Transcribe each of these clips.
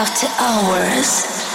after hours.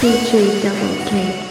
DJ Double K.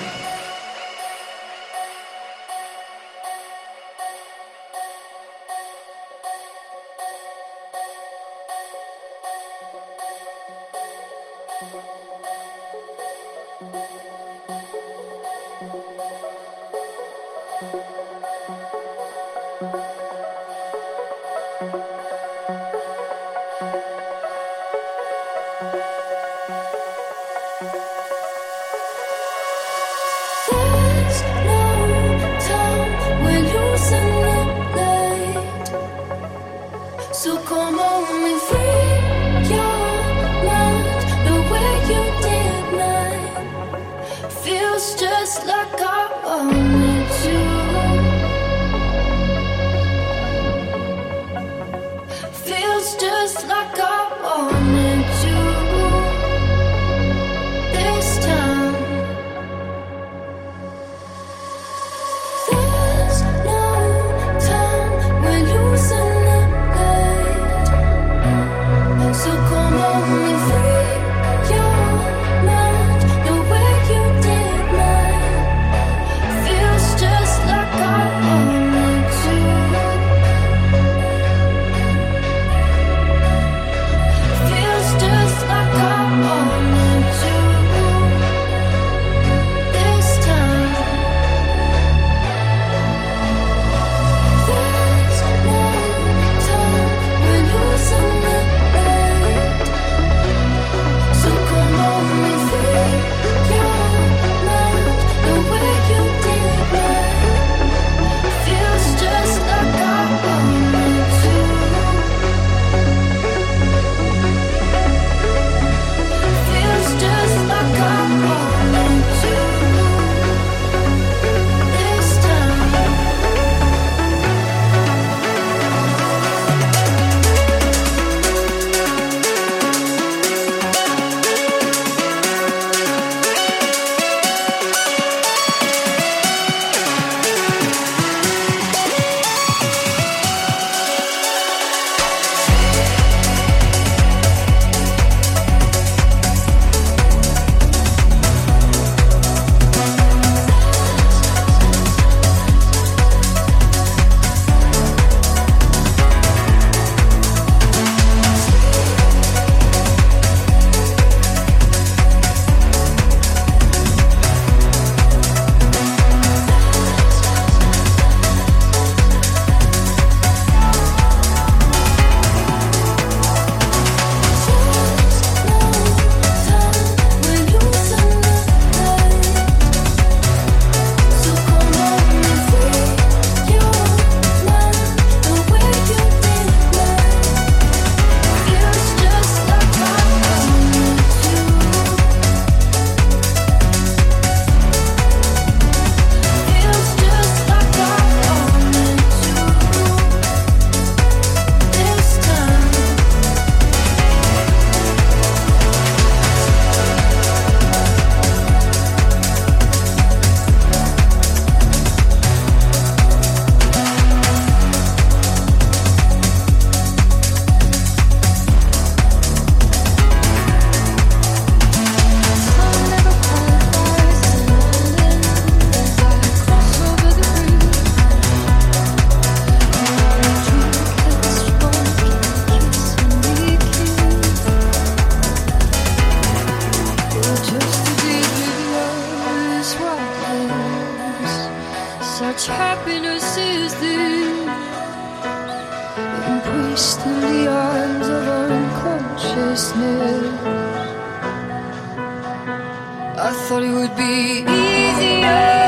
happiness is this? Embraced in the arms of unconsciousness. I thought it would be easier.